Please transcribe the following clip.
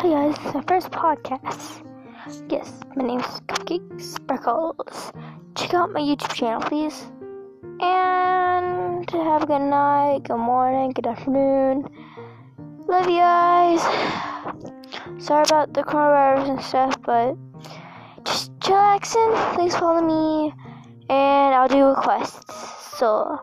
Hi guys, it's my first podcast. Yes, my name is Cupcake Sparkles. Check out my YouTube channel, please. And have a good night, good morning, good afternoon. Love you guys. Sorry about the coronavirus and stuff, but just chillaxing. Please follow me, and I'll do requests. So.